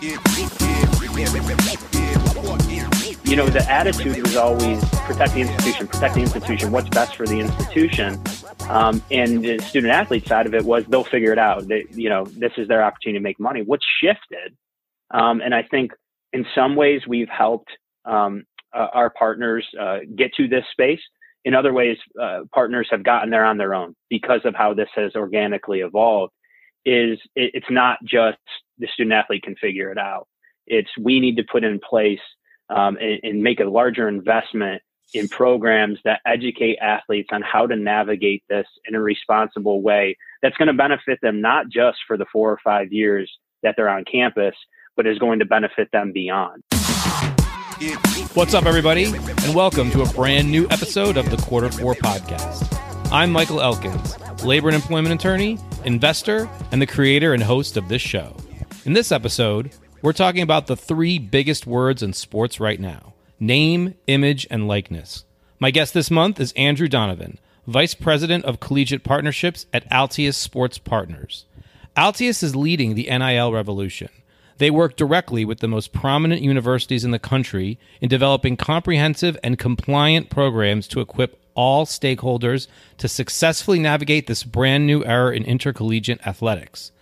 You know, the attitude was always protect the institution, protect the institution, what's best for the institution. Um, and the student athlete side of it was they'll figure it out. They, you know, this is their opportunity to make money. What's shifted? Um, and I think in some ways we've helped um, uh, our partners uh, get to this space. In other ways, uh, partners have gotten there on their own because of how this has organically evolved. Is it, it's not just the student athlete can figure it out. It's we need to put in place um, and, and make a larger investment in programs that educate athletes on how to navigate this in a responsible way that's going to benefit them not just for the four or five years that they're on campus, but is going to benefit them beyond. What's up, everybody, and welcome to a brand new episode of the Quarter Four Podcast. I'm Michael Elkins, labor and employment attorney, investor, and the creator and host of this show. In this episode, we're talking about the three biggest words in sports right now name, image, and likeness. My guest this month is Andrew Donovan, Vice President of Collegiate Partnerships at Altius Sports Partners. Altius is leading the NIL revolution. They work directly with the most prominent universities in the country in developing comprehensive and compliant programs to equip all stakeholders to successfully navigate this brand new era in intercollegiate athletics.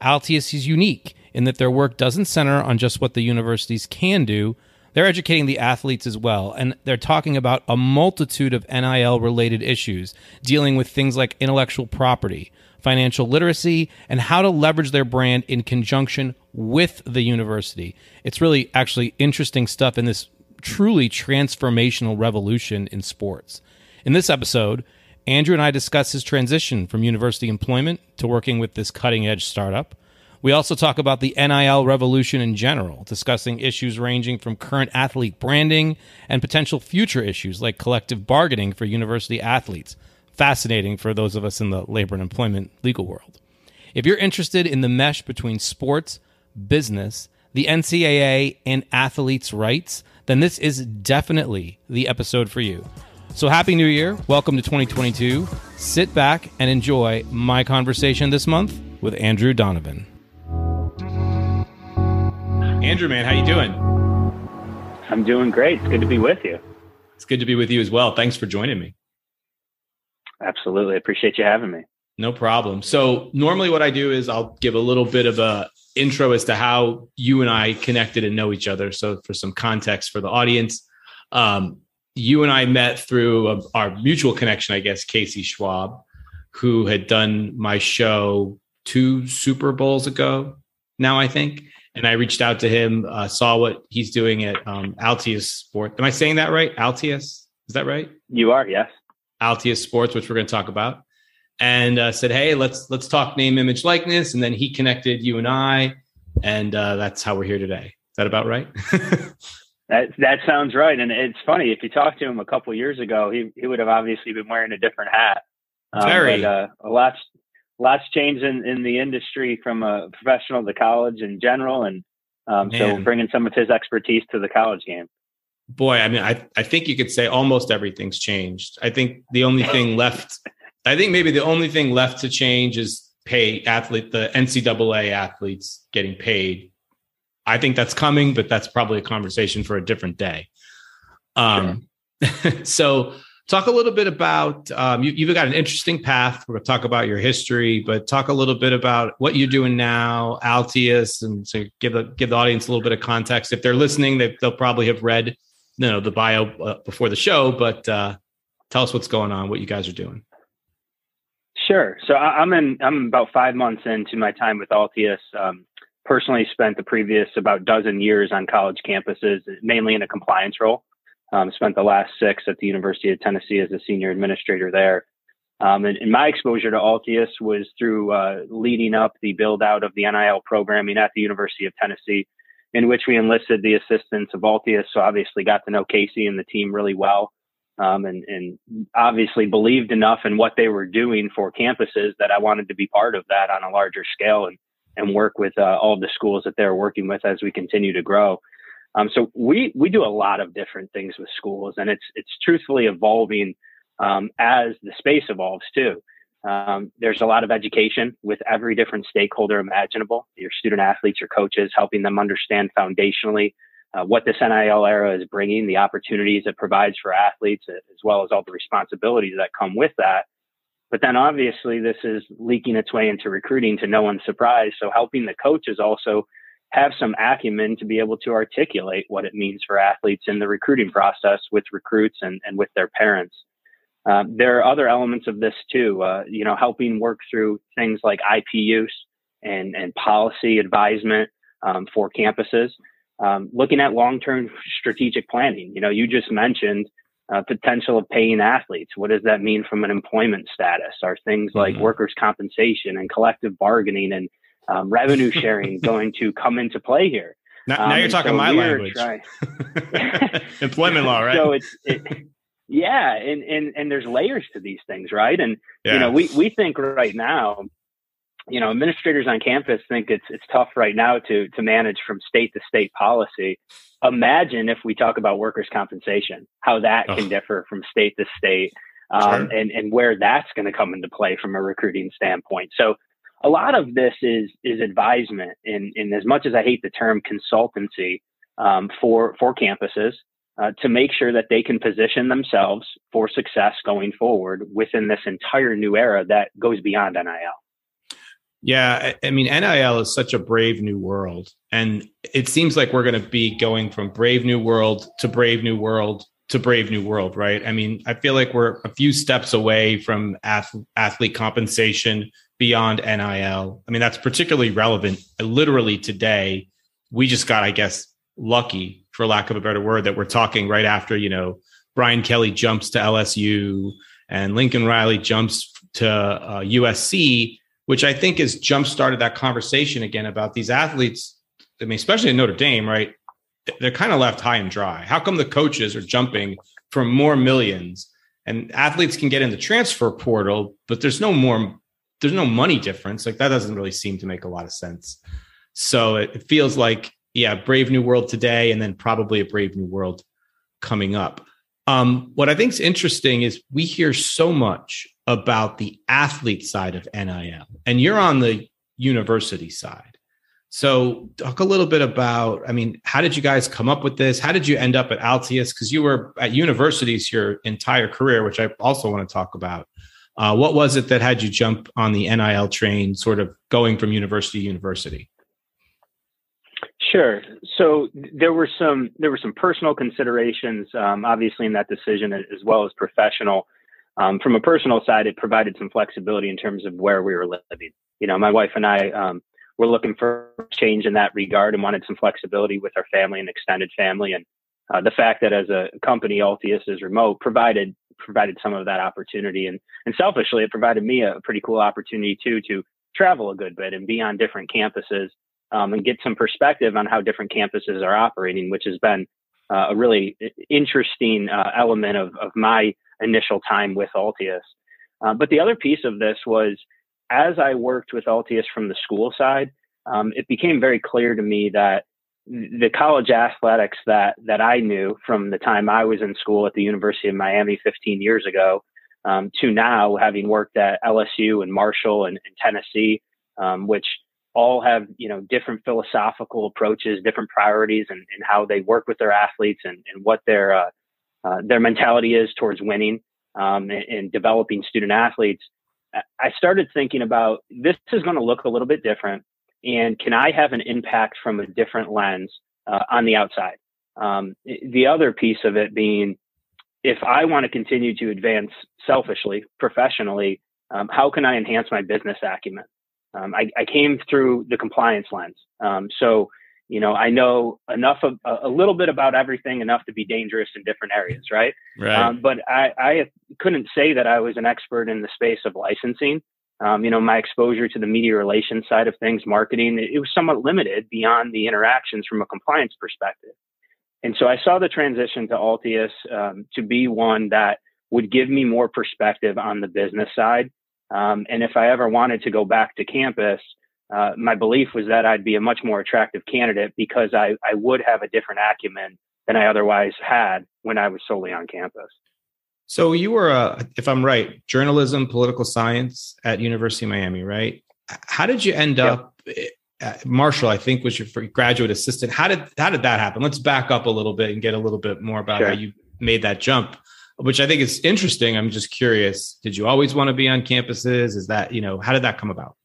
Altius is unique in that their work doesn't center on just what the universities can do, they're educating the athletes as well. And they're talking about a multitude of NIL related issues, dealing with things like intellectual property, financial literacy, and how to leverage their brand in conjunction with the university. It's really actually interesting stuff in this truly transformational revolution in sports. In this episode, Andrew and I discuss his transition from university employment to working with this cutting edge startup. We also talk about the NIL revolution in general, discussing issues ranging from current athlete branding and potential future issues like collective bargaining for university athletes. Fascinating for those of us in the labor and employment legal world. If you're interested in the mesh between sports, business, the NCAA, and athletes' rights, then this is definitely the episode for you. So, Happy New Year. Welcome to 2022. Sit back and enjoy my conversation this month with Andrew Donovan. Andrew, man, how you doing? I'm doing great. It's good to be with you. It's good to be with you as well. Thanks for joining me. Absolutely. I appreciate you having me. No problem. So normally what I do is I'll give a little bit of a intro as to how you and I connected and know each other. So for some context for the audience, um, you and I met through a, our mutual connection, I guess, Casey Schwab, who had done my show two Super Bowls ago now, I think and I reached out to him, uh, saw what he's doing at um, Altius Sport. Am I saying that right? Altius, is that right? You are, yes. Altius Sports, which we're going to talk about, and uh, said, "Hey, let's let's talk name, image, likeness." And then he connected you and I, and uh, that's how we're here today. Is that about right? that that sounds right. And it's funny if you talked to him a couple years ago, he he would have obviously been wearing a different hat. Um, Very. But, uh, a lot's lots changed in, in the industry from a professional to college in general, and um, so bringing some of his expertise to the college game. Boy, I mean, I I think you could say almost everything's changed. I think the only thing left, I think maybe the only thing left to change is pay athlete the NCAA athletes getting paid. I think that's coming, but that's probably a conversation for a different day. Um, sure. so Talk a little bit about um, you, have got an interesting path. We're going to talk about your history, but talk a little bit about what you're doing now, Altius, and so give the give the audience a little bit of context. If they're listening, they, will probably have read you know the bio uh, before the show, but uh, tell us what's going on, what you guys are doing. Sure. So I'm in. I'm about five months into my time with Altius. Um, personally, spent the previous about dozen years on college campuses, mainly in a compliance role. Um, spent the last six at the University of Tennessee as a senior administrator there. Um, and, and, my exposure to Altius was through uh, leading up the build out of the NIL programming at the University of Tennessee, in which we enlisted the assistance of Altius. So obviously got to know Casey and the team really well, um, and, and, obviously believed enough in what they were doing for campuses that I wanted to be part of that on a larger scale and and work with uh, all the schools that they're working with as we continue to grow. Um, so we we do a lot of different things with schools, and it's it's truthfully evolving um, as the space evolves too. Um, there's a lot of education with every different stakeholder imaginable, your student athletes, your coaches, helping them understand foundationally uh, what this NIL era is bringing, the opportunities it provides for athletes, as well as all the responsibilities that come with that. But then obviously this is leaking its way into recruiting to no one's surprise. So helping the coaches also have some acumen to be able to articulate what it means for athletes in the recruiting process with recruits and, and with their parents. Uh, there are other elements of this too, uh, you know, helping work through things like IP use and, and policy advisement um, for campuses. Um, looking at long-term strategic planning, you know, you just mentioned uh, potential of paying athletes. What does that mean from an employment status? Are things like mm-hmm. workers' compensation and collective bargaining and um, revenue sharing going to come into play here? Now, um, now you're talking so my language. employment law, right? So it's it, yeah, and and and there's layers to these things, right? And yeah. you know, we we think right now you know, administrators on campus think it's it's tough right now to to manage from state to state policy. Imagine if we talk about workers' compensation, how that can differ from state to state, um, sure. and and where that's going to come into play from a recruiting standpoint. So, a lot of this is is advisement, and, in as much as I hate the term consultancy um, for for campuses. Uh, to make sure that they can position themselves for success going forward within this entire new era that goes beyond NIL. Yeah, I mean, NIL is such a brave new world. And it seems like we're going to be going from brave new world to brave new world to brave new world, right? I mean, I feel like we're a few steps away from athlete compensation beyond NIL. I mean, that's particularly relevant literally today. We just got, I guess, lucky, for lack of a better word, that we're talking right after, you know, Brian Kelly jumps to LSU and Lincoln Riley jumps to uh, USC which I think has jump started that conversation again about these athletes. I mean, especially in Notre Dame, right? They're kind of left high and dry. How come the coaches are jumping for more millions and athletes can get in the transfer portal, but there's no more, there's no money difference. Like that doesn't really seem to make a lot of sense. So it, it feels like, yeah, Brave New World today, and then probably a Brave New World coming up. Um, what I think is interesting is we hear so much about the athlete side of NIL, and you're on the university side. So, talk a little bit about, I mean, how did you guys come up with this? How did you end up at Altius? Because you were at universities your entire career, which I also want to talk about. Uh, what was it that had you jump on the NIL train, sort of going from university to university? Sure. So there were some there were some personal considerations, um, obviously, in that decision, as well as professional. Um, from a personal side, it provided some flexibility in terms of where we were living. You know, my wife and I um, were looking for change in that regard and wanted some flexibility with our family and extended family. And uh, the fact that as a company, Altius is remote provided provided some of that opportunity. And and selfishly, it provided me a pretty cool opportunity too to travel a good bit and be on different campuses um, and get some perspective on how different campuses are operating, which has been uh, a really interesting uh, element of, of my initial time with Altius. Uh, but the other piece of this was as I worked with Altius from the school side, um, it became very clear to me that the college athletics that that I knew from the time I was in school at the University of Miami 15 years ago um, to now, having worked at LSU and Marshall and, and Tennessee, um, which all have you know different philosophical approaches, different priorities, and, and how they work with their athletes and, and what their uh, uh, their mentality is towards winning um, and, and, developing student athletes, I started thinking about this is going to look a little bit different. And can I have an impact from a different lens uh, on the outside? Um, the other piece of it being if I want to continue to advance selfishly, professionally, um, how can I enhance my business acumen? Um, I, I, came through the compliance lens. Um, so you know, I know enough of a little bit about everything enough to be dangerous in different areas, right? Right. Um, but I, I couldn't say that I was an expert in the space of licensing. Um, you know, my exposure to the media relations side of things, marketing, it, it was somewhat limited beyond the interactions from a compliance perspective. And so I saw the transition to Altius um, to be one that would give me more perspective on the business side. Um, and if I ever wanted to go back to campus, uh, my belief was that I'd be a much more attractive candidate because I, I would have a different acumen than I otherwise had when I was solely on campus. So you were, uh, if I'm right, journalism, political science at University of Miami, right? How did you end yep. up? Marshall, I think, was your graduate assistant. How did how did that happen? Let's back up a little bit and get a little bit more about sure. how you made that jump, which I think is interesting. I'm just curious. Did you always want to be on campuses? Is that you know how did that come about?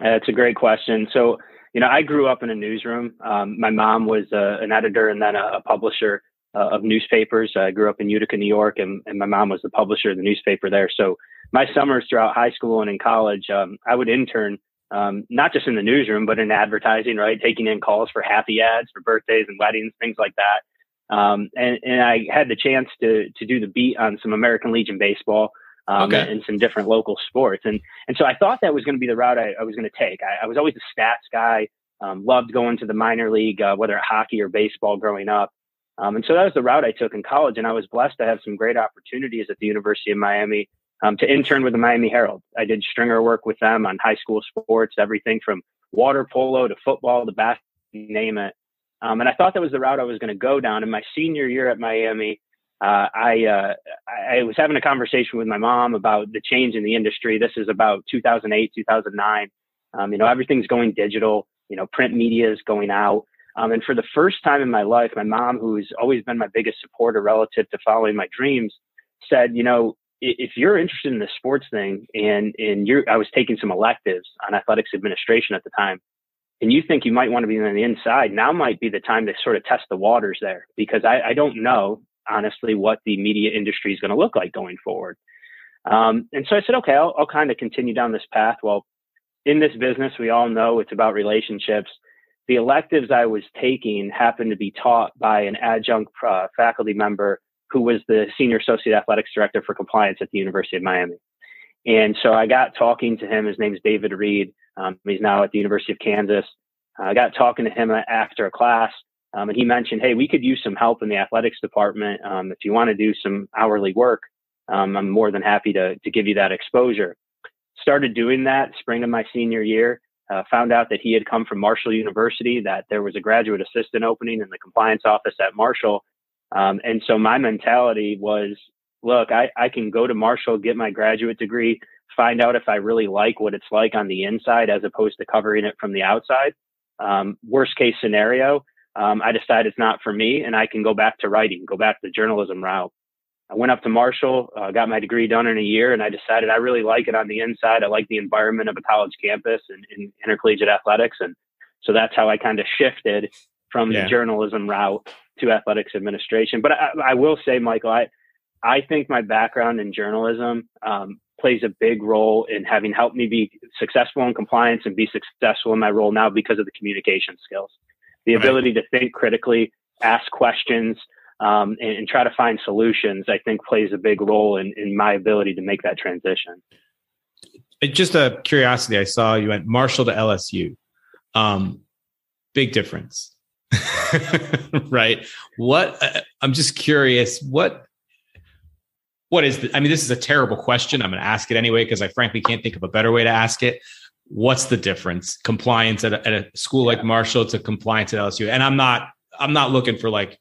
That's a great question. So you know, I grew up in a newsroom. Um, my mom was uh, an editor and then a, a publisher uh, of newspapers. I grew up in Utica, New York, and, and, my mom was the publisher of the newspaper there. So my summers throughout high school and in college, um, I would intern um, not just in the newsroom, but in advertising, right? Taking in calls for happy ads for birthdays and weddings, things like that. Um, and, and I had the chance to to do the beat on some American Legion baseball. Um, okay. and, some different local sports. And and so I thought that was going to be the route I, I was going to take. I, I, was always a stats guy. Um, loved going to the minor league, uh, whether hockey or baseball, growing up. Um, and so that was the route I took in college. And I was blessed to have some great opportunities at the University of Miami um, to intern with the Miami Herald. I did stringer work with them on high school sports, everything from water polo to football to basketball, name it. Um, and I thought that was the route I was going to go down. In my senior year at Miami, uh, I uh, I was having a conversation with my mom about the change in the industry. This is about 2008, 2009. Um, you know, everything's going digital. You know, print media is going out. Um, and for the first time in my life, my mom, who's always been my biggest supporter relative to following my dreams, said, you know, if you're interested in the sports thing and and you're I was taking some electives on athletics administration at the time and you think you might want to be on the inside, now might be the time to sort of test the waters there because I, I don't know honestly what the media industry is going to look like going forward. Um, and so I said, okay, I'll, I'll kind of continue down this path. Well, in this business, we all know it's about relationships. The electives I was taking happened to be taught by an adjunct uh, faculty member who was the senior associate athletics director for compliance at the University of Miami. And so I got talking to him. His name is David Reed. Um, he's now at the University of Kansas. I got talking to him after a class, um, and he mentioned, "Hey, we could use some help in the athletics department. Um, if you want to do some hourly work, um, I'm more than happy to to give you that exposure." Started doing that spring of my senior year. Uh, found out that he had come from Marshall University, that there was a graduate assistant opening in the compliance office at Marshall, um, and so my mentality was, look, I, I can go to Marshall, get my graduate degree, find out if I really like what it's like on the inside as opposed to covering it from the outside. Um, worst case scenario, um, I decide it's not for me and I can go back to writing, go back to the journalism route. I went up to Marshall, uh, got my degree done in a year, and I decided I really like it on the inside. I like the environment of a college campus and, and intercollegiate athletics. And so that's how I kind of shifted from yeah. the journalism route to athletics administration. But I, I, will say, Michael, I I think my background in journalism um, plays a big role in having helped me be successful in compliance and be successful in my role now because of the communication skills, the right. ability to think critically, ask questions, um, and, and, try to find solutions. I think plays a big role in, in my ability to make that transition. Just a curiosity, I saw you went Marshall to LSU. Um, big difference. right? What uh, I'm just curious, what what is the, I mean, this is a terrible question. I'm going to ask it anyway because I frankly can't think of a better way to ask it. What's the difference? Compliance at a, at a school like Marshall to compliance at LSU, and I'm not I'm not looking for like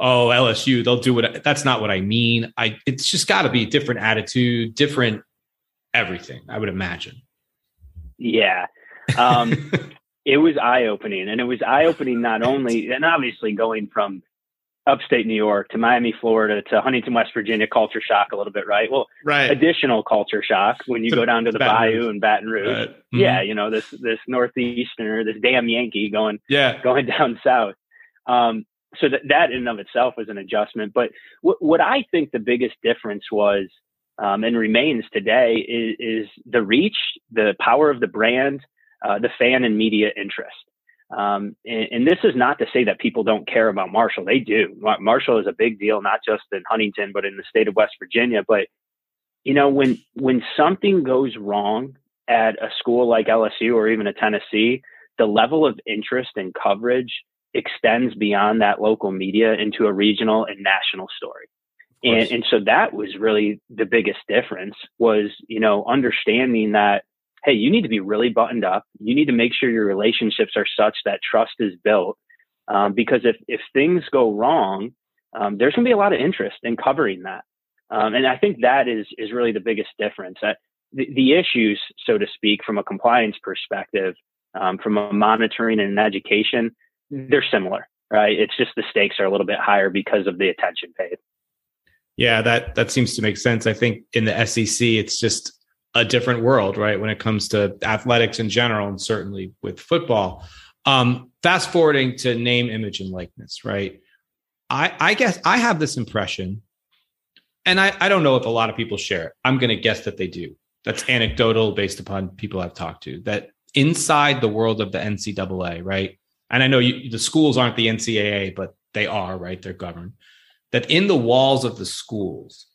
oh LSU they'll do what That's not what I mean. I it's just got to be different attitude, different everything. I would imagine. Yeah. Um, it was eye opening, and it was eye opening not only and obviously going from upstate New York to Miami, Florida to Huntington, West Virginia, culture shock a little bit, right? Well, right. additional culture shock when you go down to the Baton Bayou Rouge. and Baton Rouge. Right. Mm-hmm. Yeah, you know this this northeasterner, this damn Yankee going yeah going down south. Um, so that that in and of itself was an adjustment. But what what I think the biggest difference was. Um, and remains today is, is the reach, the power of the brand, uh, the fan and media interest. Um, and, and, this is not to say that people don't care about Marshall. They do. Marshall is a big deal, not just in Huntington, but in the state of West Virginia. But you know, when when something goes wrong at a school like LSU or even a Tennessee, the level of interest and coverage extends beyond that local media into a regional and national story. And, and so that was really the biggest difference was, you know, understanding that hey, you need to be really buttoned up. You need to make sure your relationships are such that trust is built. Um, because if, if things go wrong, um, there's going to be a lot of interest in covering that. Um, and I think that is is really the biggest difference. That the, the issues, so to speak, from a compliance perspective, um, from a monitoring and an education, they're similar, right? It's just the stakes are a little bit higher because of the attention paid. Yeah, that that seems to make sense. I think in the SEC, it's just a different world, right? When it comes to athletics in general, and certainly with football. Um, fast forwarding to name, image, and likeness, right? I, I guess I have this impression, and I, I don't know if a lot of people share it. I'm going to guess that they do. That's anecdotal based upon people I've talked to. That inside the world of the NCAA, right? And I know you, the schools aren't the NCAA, but they are, right? They're governed. That in the walls of the schools,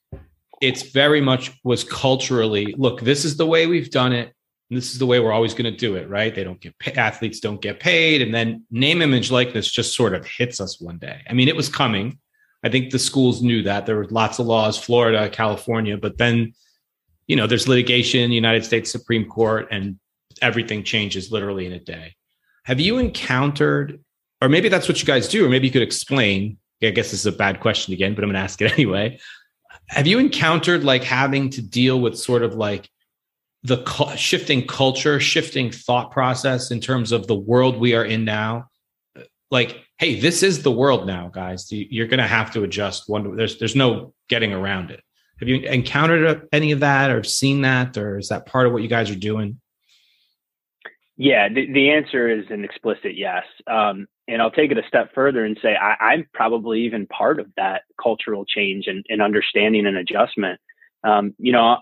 it's very much was culturally look, this is the way we've done it. And this is the way we're always going to do it, right? They don't get pay, athletes don't get paid, and then name, image, likeness just sort of hits us one day. I mean, it was coming. I think the schools knew that there were lots of laws, Florida, California, but then, you know, there's litigation, United States Supreme Court, and everything changes literally in a day. Have you encountered, or maybe that's what you guys do, or maybe you could explain? I guess this is a bad question again, but I'm going to ask it anyway. Have you encountered like having to deal with sort of like the cu- shifting culture, shifting thought process in terms of the world we are in now? Like, hey, this is the world now, guys. You're going to have to adjust. One, there's there's no getting around it. Have you encountered any of that, or seen that, or is that part of what you guys are doing? Yeah, the, the answer is an explicit yes. Um, and I'll take it a step further and say I, am probably even part of that cultural change and, and understanding and adjustment. Um, you know,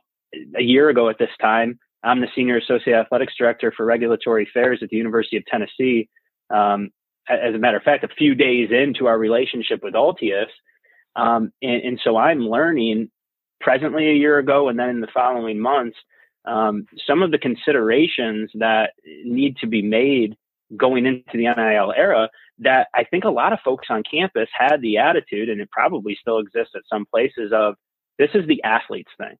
a year ago at this time, I'm the senior associate athletics director for regulatory affairs at the University of Tennessee. Um, as a matter of fact, a few days into our relationship with Altius, um, and, and so I'm learning presently a year ago, and then in the following months um, some of the considerations that need to be made going into the NIL era that I think a lot of folks on campus had the attitude, and it probably still exists at some places, of this is the athlete's thing.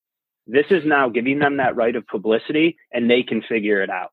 This is now giving them that right of publicity, and they can figure it out.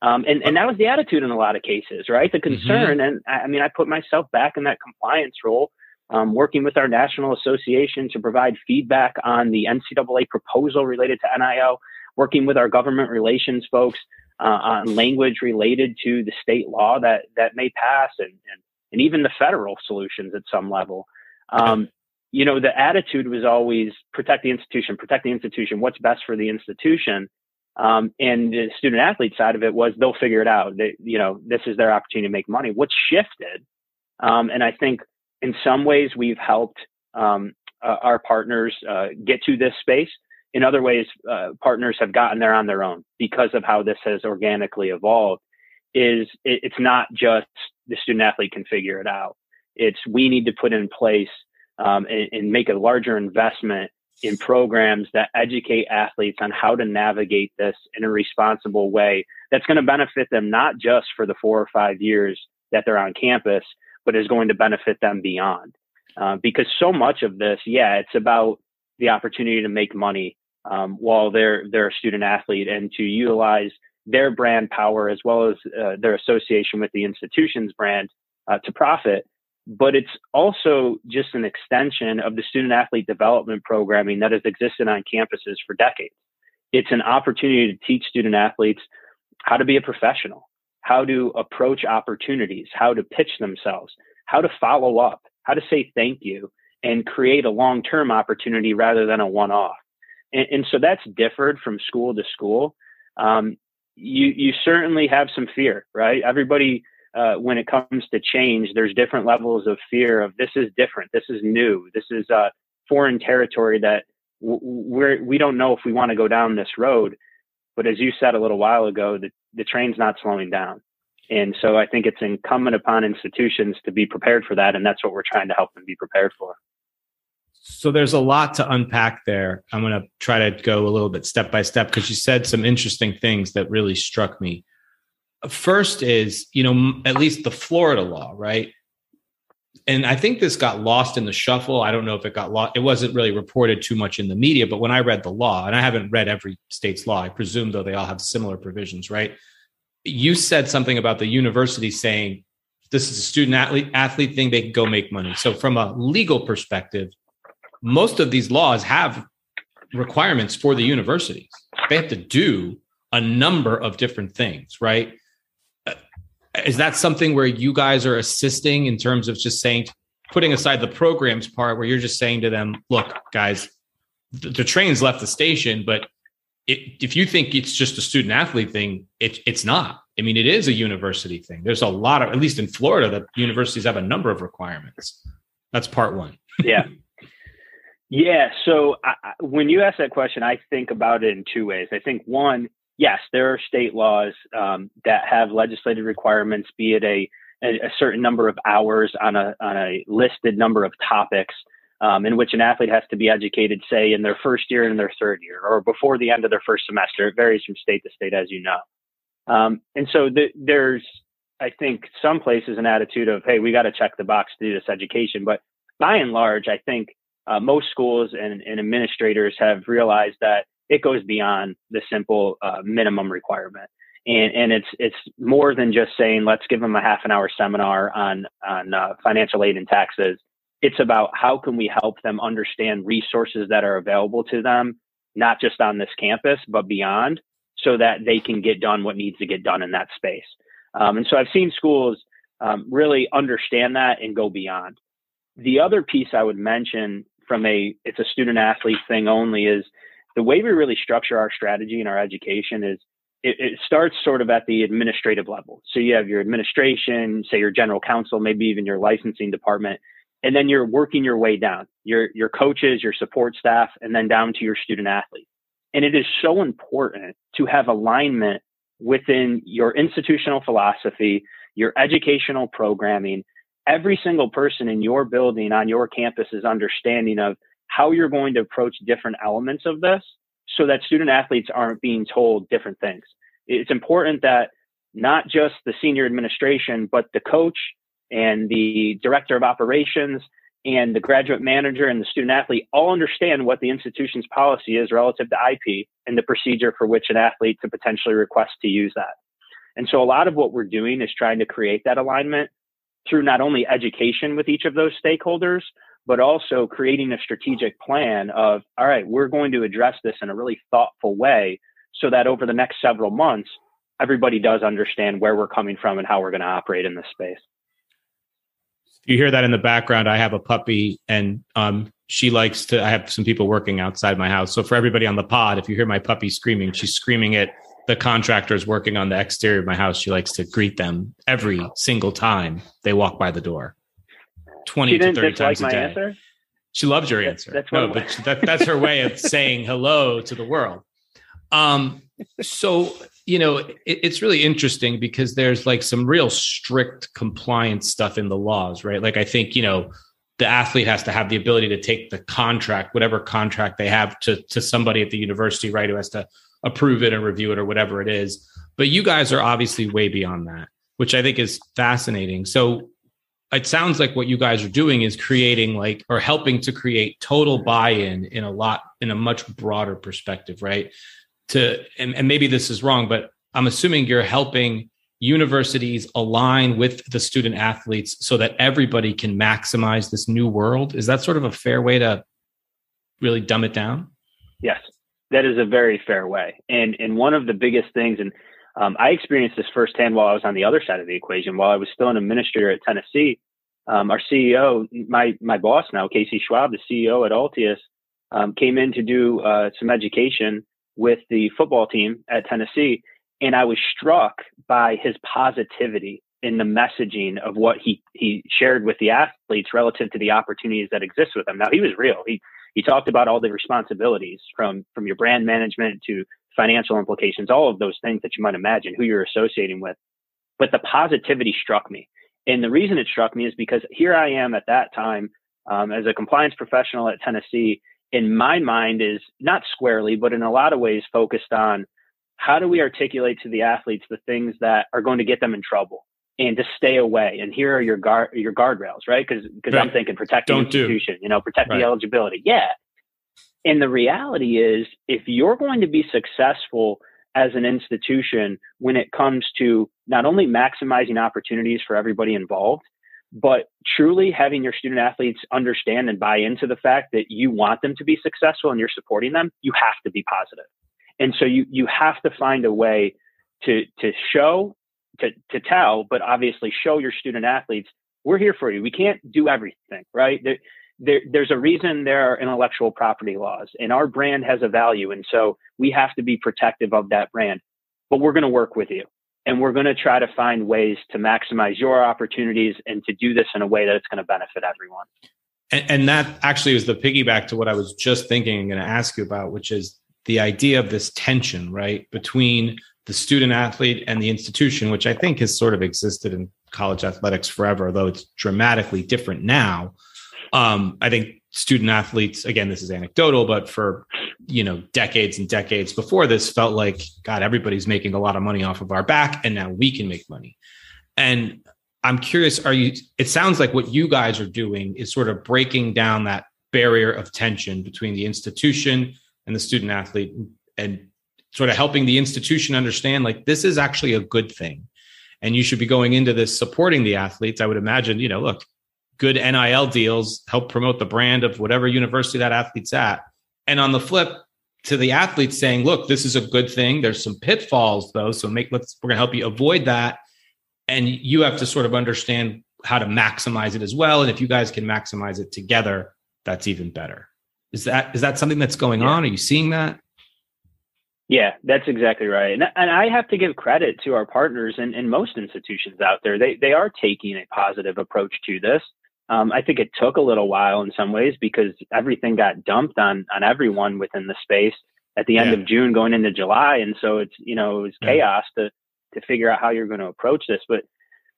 Um, and, and that was the attitude in a lot of cases, right? The mm-hmm. concern, mm-hmm. and I, I mean, I put myself back in that compliance role, um, working with our national association to provide feedback on the NCAA proposal related to NIL working with our government relations folks uh, on language related to the state law that that may pass and and, and even the federal solutions at some level. Um, you know, the attitude was always protect the institution, protect the institution. What's best for the institution? Um, and the student athlete side of it was they'll figure it out. They, you know, this is their opportunity to make money. What's shifted? Um, and I think in some ways we've helped um, uh, our partners uh, get to this space in other ways, uh, partners have gotten there on their own because of how this has organically evolved. Is it, it's not just the student athlete can figure it out. It's we need to put in place um, and, and make a larger investment in programs that educate athletes on how to navigate this in a responsible way that's going to benefit them not just for the four or five years that they're on campus, but is going to benefit them beyond. Uh, because so much of this, yeah, it's about the opportunity to make money um, while they're they're a student athlete and to utilize their brand power as well as uh, their association with the institution's brand uh, to profit. But it's also just an extension of the student athlete development programming that has existed on campuses for decades. It's an opportunity to teach student athletes how to be a professional, how to approach opportunities, how to pitch themselves, how to follow up, how to say thank you, and create a long term opportunity rather than a one off. And, and, so that's differed from school to school. Um, you, you certainly have some fear, right? Everybody, uh, when it comes to change, there's different levels of fear of this is different. This is new. This is uh, foreign territory that we're, we don't know if we want to go down this road. But as you said a little while ago, the, the train's not slowing down. And so I think it's incumbent upon institutions to be prepared for that. And that's what we're trying to help them be prepared for. So there's a lot to unpack there. I'm going to try to go a little bit step by step because you said some interesting things that really struck me. First is, you know, at least the Florida law, right? And I think this got lost in the shuffle. I don't know if it got lost. It wasn't really reported too much in the media, but when I read the law, and I haven't read every state's law, I presume though they all have similar provisions, right? You said something about the university saying this is a student athlete athlete thing, they can go make money. So from a legal perspective, most of these laws have requirements for the universities. They have to do a number of different things, right? Is that something where you guys are assisting in terms of just saying, putting aside the programs part, where you're just saying to them, look, guys, the, the train's left the station, but it, if you think it's just a student athlete thing, it, it's not. I mean, it is a university thing. There's a lot of, at least in Florida, the universities have a number of requirements. That's part one. yeah. Yeah. So I, when you ask that question, I think about it in two ways. I think one, yes, there are state laws um, that have legislative requirements, be it a, a, certain number of hours on a, on a listed number of topics um, in which an athlete has to be educated, say, in their first year and their third year, or before the end of their first semester. It varies from state to state, as you know. Um, and so the, there's, I think, some places an attitude of, hey, we got to check the box to do this education. But by and large, I think uh, most schools and, and, administrators have realized that it goes beyond the simple uh, minimum requirement. And, and it's it's more than just saying let's give them a half an hour seminar on on uh, financial aid and taxes. It's about how can we help them understand resources that are available to them, not just on this campus but beyond, so that they can get done what needs to get done in that space. Um, and so I've seen schools um, really understand that and go beyond. The other piece I would mention from a it's a student athlete thing only is the way we really structure our strategy and our education is it, it, starts sort of at the administrative level. So you have your administration, say your general counsel, maybe even your licensing department, and then you're working your way down. Your your coaches, your support staff, and then down to your student athlete. And it is so important to have alignment within your institutional philosophy, your educational programming, every single person in your building on your campus is understanding of how you're going to approach different elements of this so that student athletes aren't being told different things. It's important that not just the senior administration, but the coach and the director of operations and the graduate manager and the student athlete all understand what the institution's policy is relative to IP and the procedure for which an athlete to potentially request to use that. And so a lot of what we're doing is trying to create that alignment through not only education with each of those stakeholders, but also creating a strategic plan of, all right, we're going to address this in a really thoughtful way so that over the next several months, everybody does understand where we're coming from and how we're going to operate in this space. You hear that in the background. I have a puppy and um, she likes to, I have some people working outside my house. So for everybody on the pod, if you hear my puppy screaming, she's screaming at the contractors working on the exterior of my house, she likes to greet them every single time they walk by the door. 20 to 30 times a day. Answer? She loves your answer. That's no, but that, that's her way of saying hello to the world. Um, so, you know, it, it's really interesting because there's like some real strict compliance stuff in the laws, right? Like, I think, you know, the athlete has to have the ability to take the contract, whatever contract they have to, to somebody at the university, right? Who has to approve it and review it or whatever it is. But you guys are obviously way beyond that, which I think is fascinating. So it sounds like what you guys are doing is creating like or helping to create total buy-in in a lot in a much broader perspective, right? To and, and maybe this is wrong, but I'm assuming you're helping universities align with the student athletes so that everybody can maximize this new world. Is that sort of a fair way to really dumb it down? Yes that is a very fair way. And and one of the biggest things, and um, I experienced this firsthand while I was on the other side of the equation. While I was still an administrator at Tennessee, um, our CEO, my my boss now, Casey Schwab, the CEO at Altius, um, came in to do uh, some education with the football team at Tennessee, and I was struck by his positivity in the messaging of what he he shared with the athletes relative to the opportunities that exist with them. Now he was real. He he talked about all the responsibilities from from your brand management to financial implications, all of those things that you might imagine who you're associating with. But the positivity struck me, and the reason it struck me is because here I am at that time um, as a compliance professional at Tennessee. In my mind, is not squarely, but in a lot of ways focused on how do we articulate to the athletes the things that are going to get them in trouble and to stay away. And here are your guard your guardrails, right? Because because right. I'm thinking protect the Don't institution, do. you know, protect right. the eligibility. Yeah. And the reality is, if you're going to be successful as an institution when it comes to not only maximizing opportunities for everybody involved, but truly having your student athletes understand and buy into the fact that you want them to be successful and you're supporting them, you have to be positive. And so you you have to find a way to to show to to tell, but obviously show your student athletes we're here for you. We can't do everything, right? There, there, there's a reason there are intellectual property laws, and our brand has a value, and so we have to be protective of that brand. But we're going to work with you and we're going to try to find ways to maximize your opportunities and to do this in a way that it's going to benefit everyone. And, and that actually was the piggyback to what I was just thinking and going to ask you about, which is the idea of this tension, right, between the student athlete and the institution, which I think has sort of existed in college athletics forever, though it's dramatically different now. Um, I think student athletes, again, this is anecdotal, but for you know decades and decades before this, felt like God, everybody's making a lot of money off of our back, and now we can make money. And I'm curious, are you? It sounds like what you guys are doing is sort of breaking down that barrier of tension between the institution and the student athlete, and sort of helping the institution understand like this is actually a good thing. And you should be going into this supporting the athletes. I would imagine you know look good nil deals help promote the brand of whatever university that athlete's at. And on the flip to the athletes saying look this is a good thing. There's some pitfalls though so make let's we're going to help you avoid that. And you have to sort of understand how to maximize it as well. And if you guys can maximize it together that's even better. Is that is that something that's going yeah. on? Are you seeing that yeah, that's exactly right. And, and I have to give credit to our partners and, and most institutions out there. They, they are taking a positive approach to this. Um, I think it took a little while in some ways because everything got dumped on, on everyone within the space at the end yeah. of June going into July. And so it's, you know, it was chaos to, to figure out how you're going to approach this. But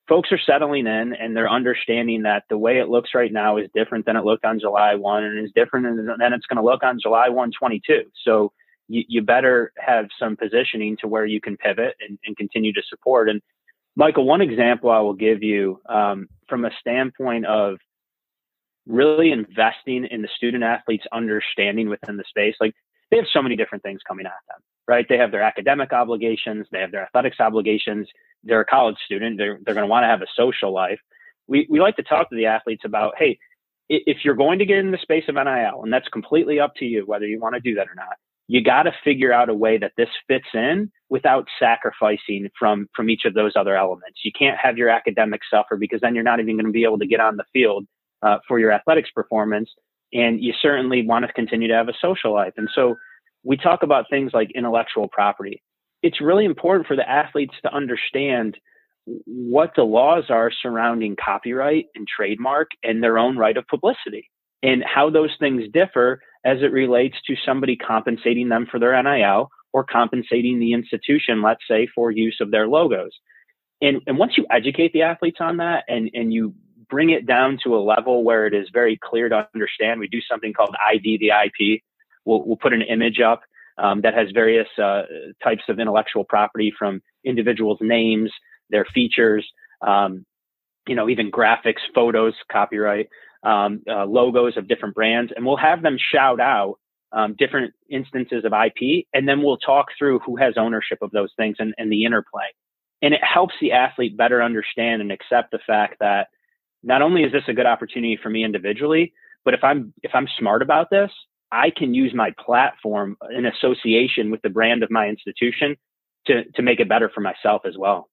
folks are settling in and they're understanding that the way it looks right now is different than it looked on July 1 and is different than it's going to look on July 1, 22. So you, you better have some positioning to where you can pivot and, and continue to support. And Michael, one example I will give you um, from a standpoint of really investing in the student athletes' understanding within the space. Like they have so many different things coming at them, right? They have their academic obligations, they have their athletics obligations. They're a college student. They're, they're going to want to have a social life. We, we like to talk to the athletes about, hey, if you're going to get in the space of NIL, and that's completely up to you whether you want to do that or not, you got to figure out a way that this fits in without sacrificing from from each of those other elements. You can't have your academics suffer because then you're not even going to be able to get on the field uh, for your athletics performance. And you certainly want to continue to have a social life. And so we talk about things like intellectual property. It's really important for the athletes to understand what the laws are surrounding copyright and trademark and their own right of publicity and how those things differ as it relates to somebody compensating them for their NIL or compensating the institution, let's say, for use of their logos. And, and once you educate the athletes on that and, and you bring it down to a level where it is very clear to understand, we do something called ID the IP. We'll, we'll put an image up um, that has various uh, types of intellectual property from individuals' names, their features, um, you know, even graphics, photos, copyright um, uh, logos of different brands, and we'll have them shout out um, different instances of IP, and then we'll talk through who has ownership of those things and, and the interplay. And it helps the athlete better understand and accept the fact that not only is this a good opportunity for me individually, but if I'm if I'm smart about this, I can use my platform in association with the brand of my institution to to make it better for myself as well.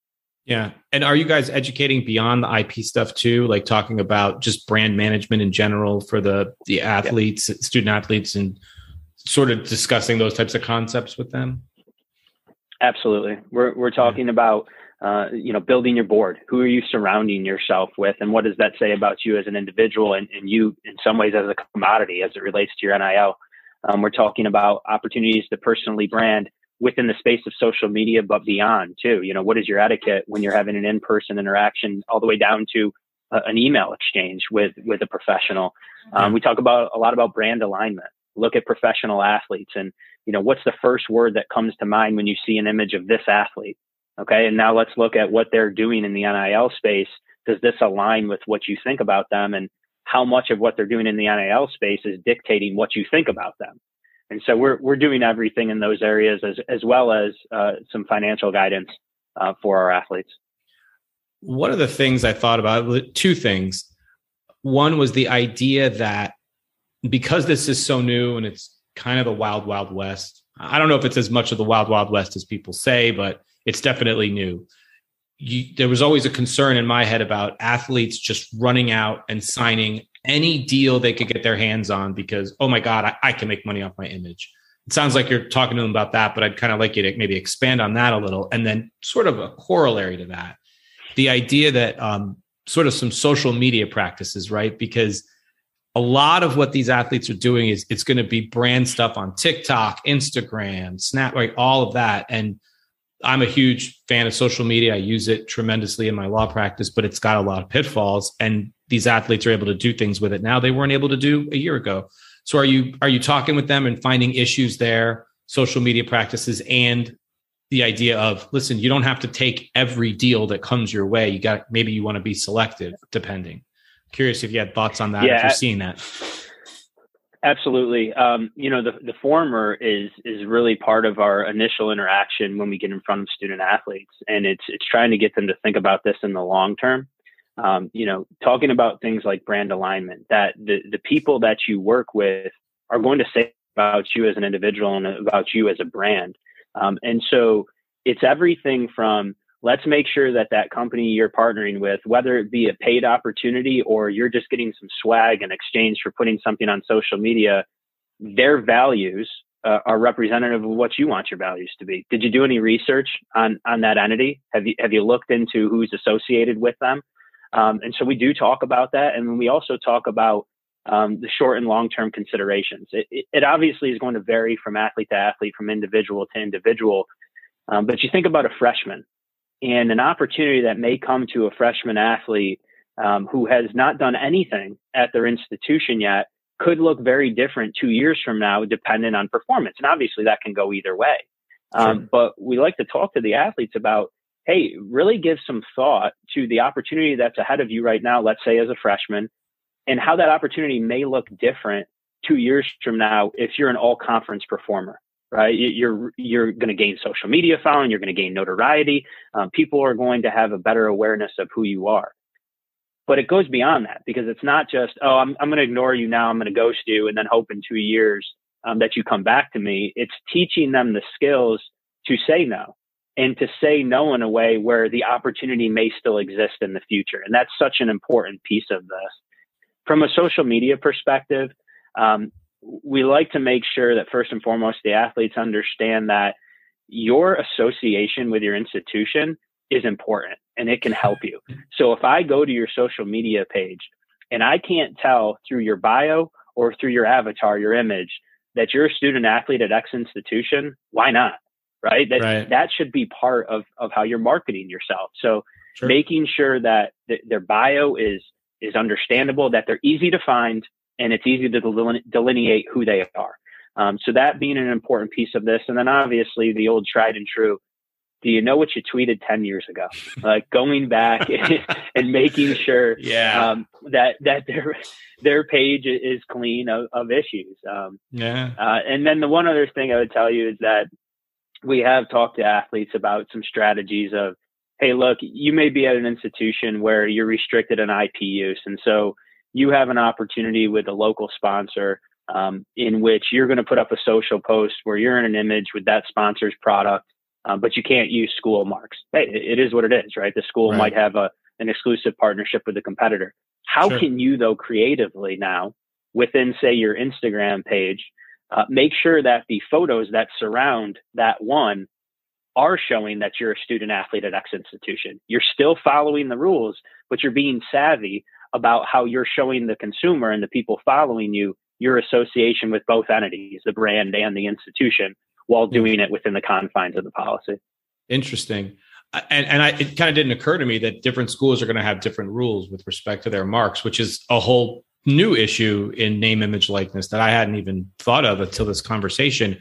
Yeah. And are you guys educating beyond the IP stuff too? Like talking about just brand management in general for the the athletes, yeah. student athletes and sort of discussing those types of concepts with them? Absolutely. We're we're talking yeah. about uh, you know, building your board. Who are you surrounding yourself with, and what does that say about you as an individual, and, and you, in some ways, as a commodity as it relates to your NIL? Um, we're talking about opportunities to personally brand within the space of social media, but beyond too. You know, what is your etiquette when you're having an in-person interaction, all the way down to uh, an email exchange with with a professional. Um, we talk about a lot about brand alignment. Look at professional athletes, and you know, what's the first word that comes to mind when you see an image of this athlete? Okay, and now let's look at what they're doing in the NIL space. Does this align with what you think about them, and how much of what they're doing in the NIL space is dictating what you think about them? And so we're we're doing everything in those areas as as well as uh, some financial guidance uh, for our athletes. One of the things I thought about, two things. one was the idea that because this is so new and it's kind of the wild, wild west. I don't know if it's as much of the wild, wild west as people say, but it's definitely new. You, there was always a concern in my head about athletes just running out and signing any deal they could get their hands on because, oh my God, I, I can make money off my image. It sounds like you're talking to them about that, but I'd kind of like you to maybe expand on that a little. And then, sort of a corollary to that, the idea that um, sort of some social media practices, right? Because a lot of what these athletes are doing is it's going to be brand stuff on TikTok, Instagram, Snap, right? All of that. And I'm a huge fan of social media. I use it tremendously in my law practice, but it's got a lot of pitfalls. And these athletes are able to do things with it now they weren't able to do a year ago. So are you are you talking with them and finding issues there, social media practices, and the idea of listen, you don't have to take every deal that comes your way. You got maybe you want to be selective, depending. Curious if you had thoughts on that. Yeah, if you're seeing that. Absolutely. Um, you know, the the former is is really part of our initial interaction when we get in front of student athletes, and it's it's trying to get them to think about this in the long term um, you know, talking about things like brand alignment, that the, the people that you work with are going to say about you as an individual and about you as a brand. Um, and so it's everything from let's make sure that that company you're partnering with, whether it be a paid opportunity or you're just getting some swag in exchange for putting something on social media, their values uh, are representative of what you want your values to be. Did you do any research on on that entity? Have you have you looked into who's associated with them? Um, and so we do talk about that. And we also talk about um, the short and long term considerations. It, it, it, obviously is going to vary from athlete to athlete, from individual to individual. Um, but you think about a freshman and an opportunity that may come to a freshman athlete um, who has not done anything at their institution yet could look very different two years from now, dependent on performance. And obviously that can go either way. Um, sure. But we like to talk to the athletes about hey, really give some thought to the opportunity that's ahead of you right now, let's say as a freshman, and how that opportunity may look different two years from now if you're an all conference performer right? You're you're going to gain social media following you're going to gain notoriety um, people are going to have a better awareness of who you are. But it goes beyond that because it's not just oh i'm, I'm going to ignore you now i'm going to ghost you and then hope in two years um, that you come back to me. It's teaching them the skills to say no and to say no in a way where the opportunity may still exist in the future. And that's such an important piece of this. From a social media perspective, um, we like to make sure that first and foremost, the athletes understand that your association with your institution is important and it can help you. So if I go to your social media page and I can't tell through your bio or through your avatar, your image, that you're a student athlete at X institution, why not? Right? That right. that should be part of of how you're marketing yourself. So sure. making sure that th- their bio is is understandable, that they're easy to find, and it's easy to deline- delineate who they are. Um, so that being an important piece of this, and then obviously the old tried and true. Do you know what you tweeted ten years ago? Like going back and making sure yeah. Um, that that their their page is clean of, of issues. Um, yeah. Uh, and then the one other thing I would tell you is that we have talked to athletes about some strategies of, hey, look, you may be at an institution where you're restricted in IP use. And so you have an opportunity with a local sponsor um, in which you're going to put up a social post where you're in an image with that sponsor's product, uh, but you can't use school marks. Hey, it is what it is, right? The school right. might have a, an exclusive partnership with a competitor. How sure. can you, though, creatively now within, say, your Instagram page, uh, make sure that the photos that surround that one are showing that you're a student athlete at X institution. You're still following the rules, but you're being savvy about how you're showing the consumer and the people following you your association with both entities, the brand and the institution, while doing it within the confines of the policy. Interesting. And, and I, it kind of didn't occur to me that different schools are going to have different rules with respect to their marks, which is a whole new issue in name, image, likeness that I hadn't even thought of until this conversation.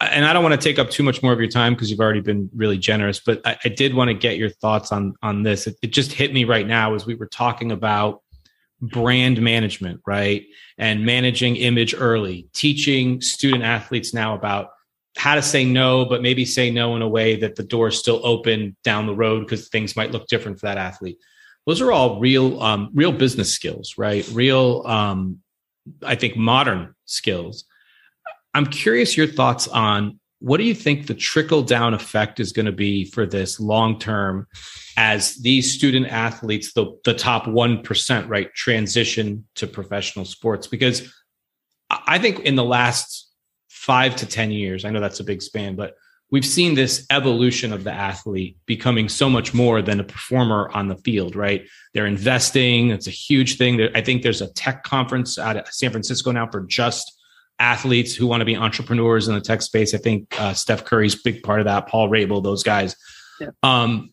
And I don't want to take up too much more of your time because you've already been really generous, but I, I did want to get your thoughts on on this. It, it just hit me right now as we were talking about brand management, right? And managing image early, teaching student athletes now about how to say no, but maybe say no in a way that the door is still open down the road because things might look different for that athlete those are all real, um, real business skills, right? Real, um, I think, modern skills. I'm curious your thoughts on what do you think the trickle down effect is going to be for this long term as these student athletes, the, the top 1%, right, transition to professional sports? Because I think in the last five to 10 years, I know that's a big span, but we've seen this evolution of the athlete becoming so much more than a performer on the field, right? They're investing. It's a huge thing. I think there's a tech conference out of San Francisco now for just athletes who want to be entrepreneurs in the tech space. I think uh, Steph Curry's big part of that, Paul Rabil, those guys. Yeah. Um,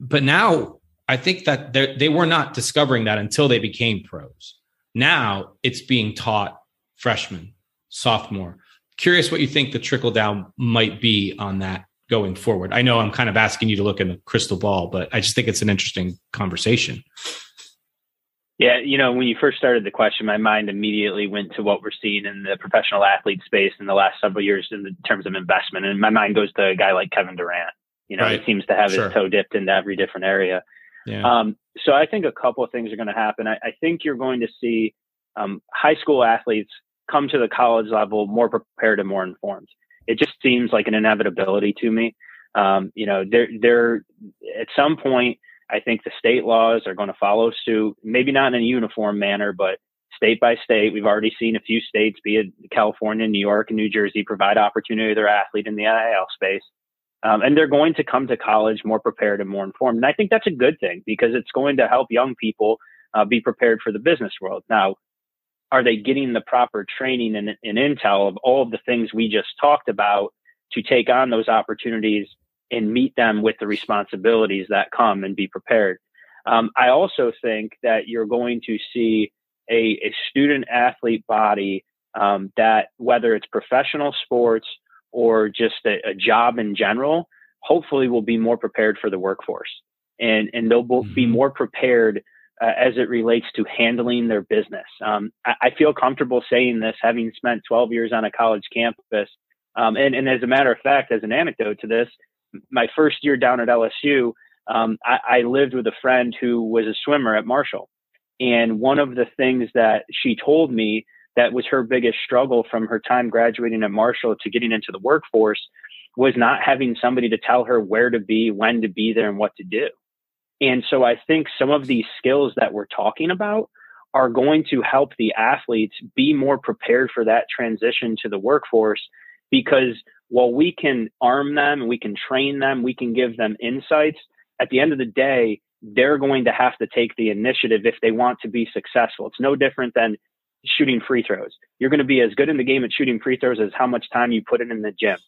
but now I think that they were not discovering that until they became pros. Now it's being taught freshman, sophomore. Curious what you think the trickle down might be on that going forward. I know I'm kind of asking you to look in the crystal ball, but I just think it's an interesting conversation. Yeah, you know, when you first started the question, my mind immediately went to what we're seeing in the professional athlete space in the last several years in terms of investment. And my mind goes to a guy like Kevin Durant. You know, right. he seems to have sure. his toe dipped into every different area. Yeah. Um, so I think a couple of things are going to happen. I, I, think you're going to see um, high school athletes come to the college level more prepared and more informed. It just seems like an inevitability to me. Um, you know, they're, they're at some point – I think the state laws are going to follow suit, maybe not in a uniform manner, but state by state. We've already seen a few states, be it California, New York, and New Jersey, provide opportunity to their athlete in the NIL space. Um, and they're going to come to college more prepared and more informed. And I think that's a good thing because it's going to help young people uh, be prepared for the business world. Now, are they getting the proper training and, and intel of all of the things we just talked about to take on those opportunities and meet them with the responsibilities that come and be prepared. Um, I also think that you're going to see a, a student athlete body um, that, whether it's professional sports or just a, a, job in general, hopefully will be more prepared for the workforce. And, and they'll mm-hmm. be more prepared uh, as it relates to handling their business. Um, I, I, feel comfortable saying this, having spent 12 years on a college campus. Um, and, and as a matter of fact, as an anecdote to this, my first year down at LSU, um, I, I lived with a friend who was a swimmer at Marshall. And one of the things that she told me that was her biggest struggle from her time graduating at Marshall to getting into the workforce was not having somebody to tell her where to be, when to be there, and what to do. And so I think some of these skills that we're talking about are going to help the athletes be more prepared for that transition to the workforce because while we can arm them we can train them, we can give them insights. At the end of the day, they're going to have to take the initiative if they want to be successful. It's no different than shooting free throws. You're going to be as good in the game at shooting free throws as how much time you put in in the gym.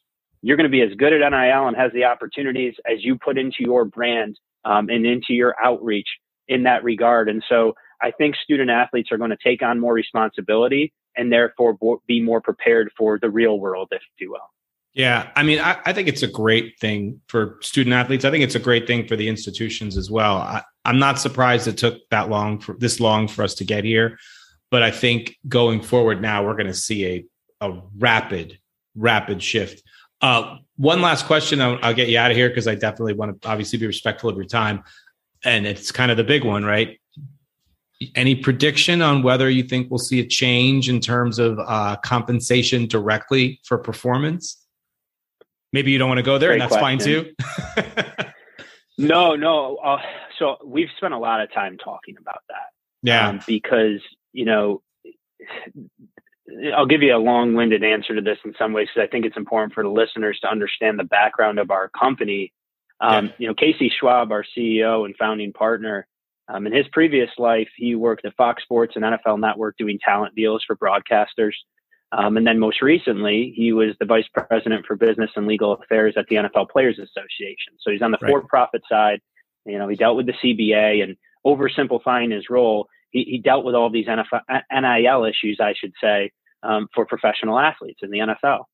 You're going to be as good at NIL and has the opportunities as you put into your brand um, and into your outreach in that regard. And so I think student athletes are going to take on more responsibility and therefore be more prepared for the real world, if you will. Yeah, I mean, I, I, think it's a great thing for student athletes. I think it's a great thing for the institutions as well. I, I'm not surprised it took that long for this long for us to get here, but I think going forward now we're going to see a a rapid, rapid shift. Uh, one last question, I'll, I'll get you out of here because I definitely want to obviously be respectful of your time, and it's kind of the big one, right? Any prediction on whether you think we'll see a change in terms of uh, compensation directly for performance? maybe you don't want to go there Great and that's question. fine too no no uh, so we've spent a lot of time talking about that yeah um, because you know i'll give you a long-winded answer to this in some ways because i think it's important for the listeners to understand the background of our company um, yeah. you know casey schwab our ceo and founding partner um, in his previous life he worked at fox sports and nfl network doing talent deals for broadcasters um, and then most recently, he was the vice president for business and legal affairs at the NFL Players Association. So he's on the right. for-profit side. You know, he dealt with the CBA and oversimplifying his role, he, he dealt with all these NFL, NIL issues, I should say, um, for professional athletes in the NFL.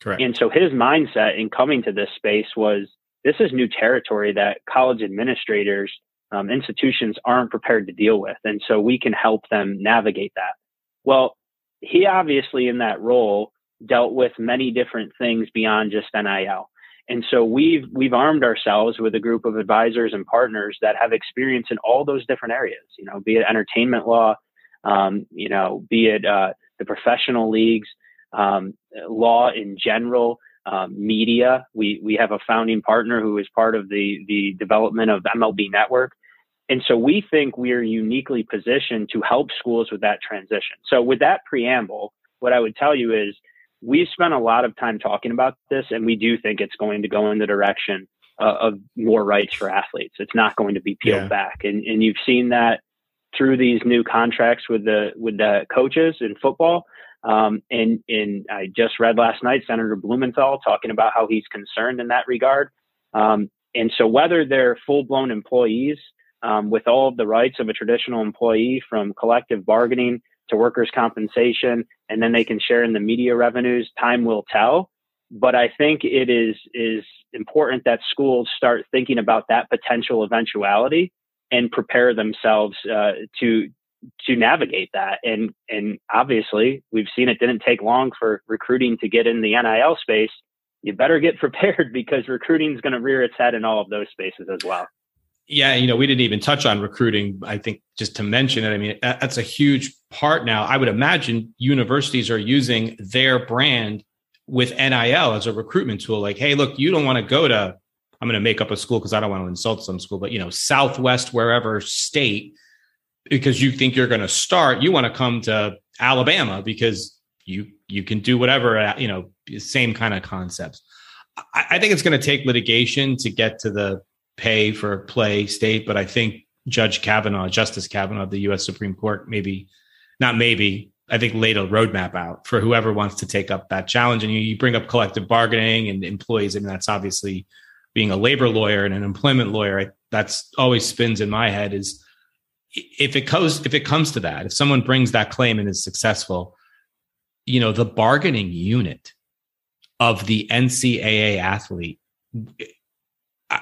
Correct. And so his mindset in coming to this space was this is new territory that college administrators, um, institutions aren't prepared to deal with. And so we can help them navigate that. Well, he obviously in that role dealt with many different things beyond just NIL. And so we've we've armed ourselves with a group of advisors and partners that have experience in all those different areas. You know, be it entertainment law, um, you know, be it uh, the professional leagues, um, law in general, um, media. We we have a founding partner who is part of the the development of MLB Network. And so we think we are uniquely positioned to help schools with that transition. So with that preamble, what I would tell you is we've spent a lot of time talking about this, and we do think it's going to go in the direction uh, of more rights for athletes. It's not going to be peeled yeah. back, and and you've seen that through these new contracts with the with the coaches in football. Um, and and I just read last night Senator Blumenthal talking about how he's concerned in that regard. Um, and so whether they're full blown employees um, with all of the rights of a traditional employee, from collective bargaining to workers' compensation, and then they can share in the media revenues. Time will tell. But I think it is is important that schools start thinking about that potential eventuality and prepare themselves uh, to to navigate that. And and obviously, we've seen it didn't take long for recruiting to get in the NIL space. You better get prepared because recruiting is going to rear its head in all of those spaces as well. Yeah, you know, we didn't even touch on recruiting. I think just to mention it, I mean, that's a huge part now. I would imagine universities are using their brand with NIL as a recruitment tool. Like, hey, look, you don't want to go to, I'm going to make up a school because I don't want to insult some school, but, you know, Southwest, wherever state, because you think you're going to start, you want to come to Alabama because you you can do whatever, uh, you know, same kind of concepts. I, I think it's going to take litigation to get to the pay for play state, but I think Judge Kavanaugh, Justice Kavanaugh of the U.S. Supreme Court, maybe not maybe. I think laid a roadmap out for whoever wants to take up that challenge. And you, you bring up collective bargaining and employees. I mean, that's obviously being a labor lawyer and an employment lawyer. That's always spins in my head is if it goes if it comes to that, if someone brings that claim and is successful, you know, the bargaining unit of the NCAA athlete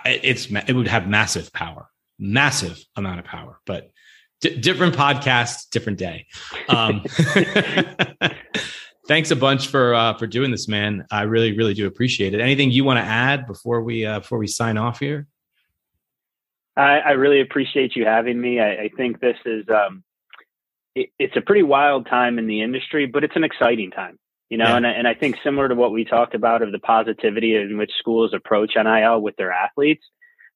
it's it would have massive power, massive amount of power, but d- different podcast, different day. Um, thanks a bunch for uh, for doing this, man. I really, really do appreciate it. Anything you want to add before we uh, before we sign off here? I, I really appreciate you having me. I, I think this is um, it, it's a pretty wild time in the industry, but it's an exciting time you know, yeah. and, and I think similar to what we talked about of the positivity in which schools approach NIL with their athletes,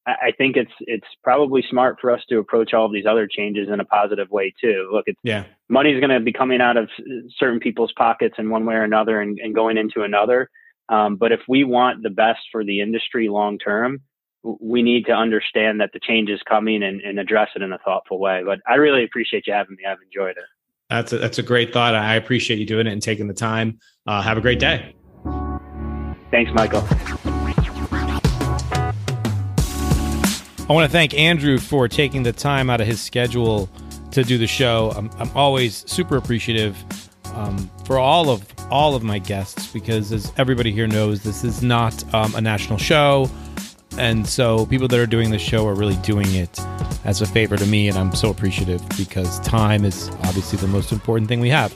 I, think it's it's probably smart for us to approach all of these other changes in a positive way too. Look, it's yeah, money's going to be coming out of certain people's pockets in one way or another, and, and going into another. Um, but if we want the best for the industry long term, we need to understand that the change is coming and, and address it in a thoughtful way. But I really appreciate you having me. I've enjoyed it. That's a, that's a great thought. I appreciate you doing it and taking the time. Uh, have a great day. Thanks, Michael. I want to thank Andrew for taking the time out of his schedule to do the show. I'm, I'm always super appreciative um, for all of all of my guests because, as everybody here knows, this is not um, a national show, and so people that are doing the show are really doing it as a favor to me, and I'm so appreciative because time is obviously the most important thing we have.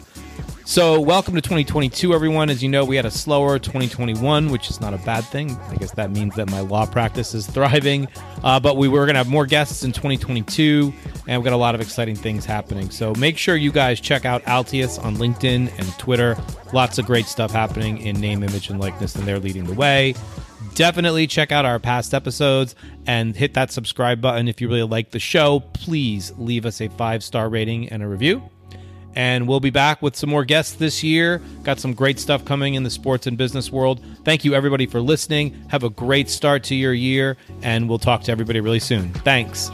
So, welcome to 2022, everyone. As you know, we had a slower 2021, which is not a bad thing. I guess that means that my law practice is thriving. Uh, but we were going to have more guests in 2022, and we've got a lot of exciting things happening. So, make sure you guys check out Altius on LinkedIn and Twitter. Lots of great stuff happening in name, image, and likeness, and they're leading the way. Definitely check out our past episodes and hit that subscribe button if you really like the show. Please leave us a five star rating and a review and we'll be back with some more guests this year. Got some great stuff coming in the sports and business world. Thank you, everybody, for listening. Have a great start to your year, and we'll talk to everybody really soon. Thanks.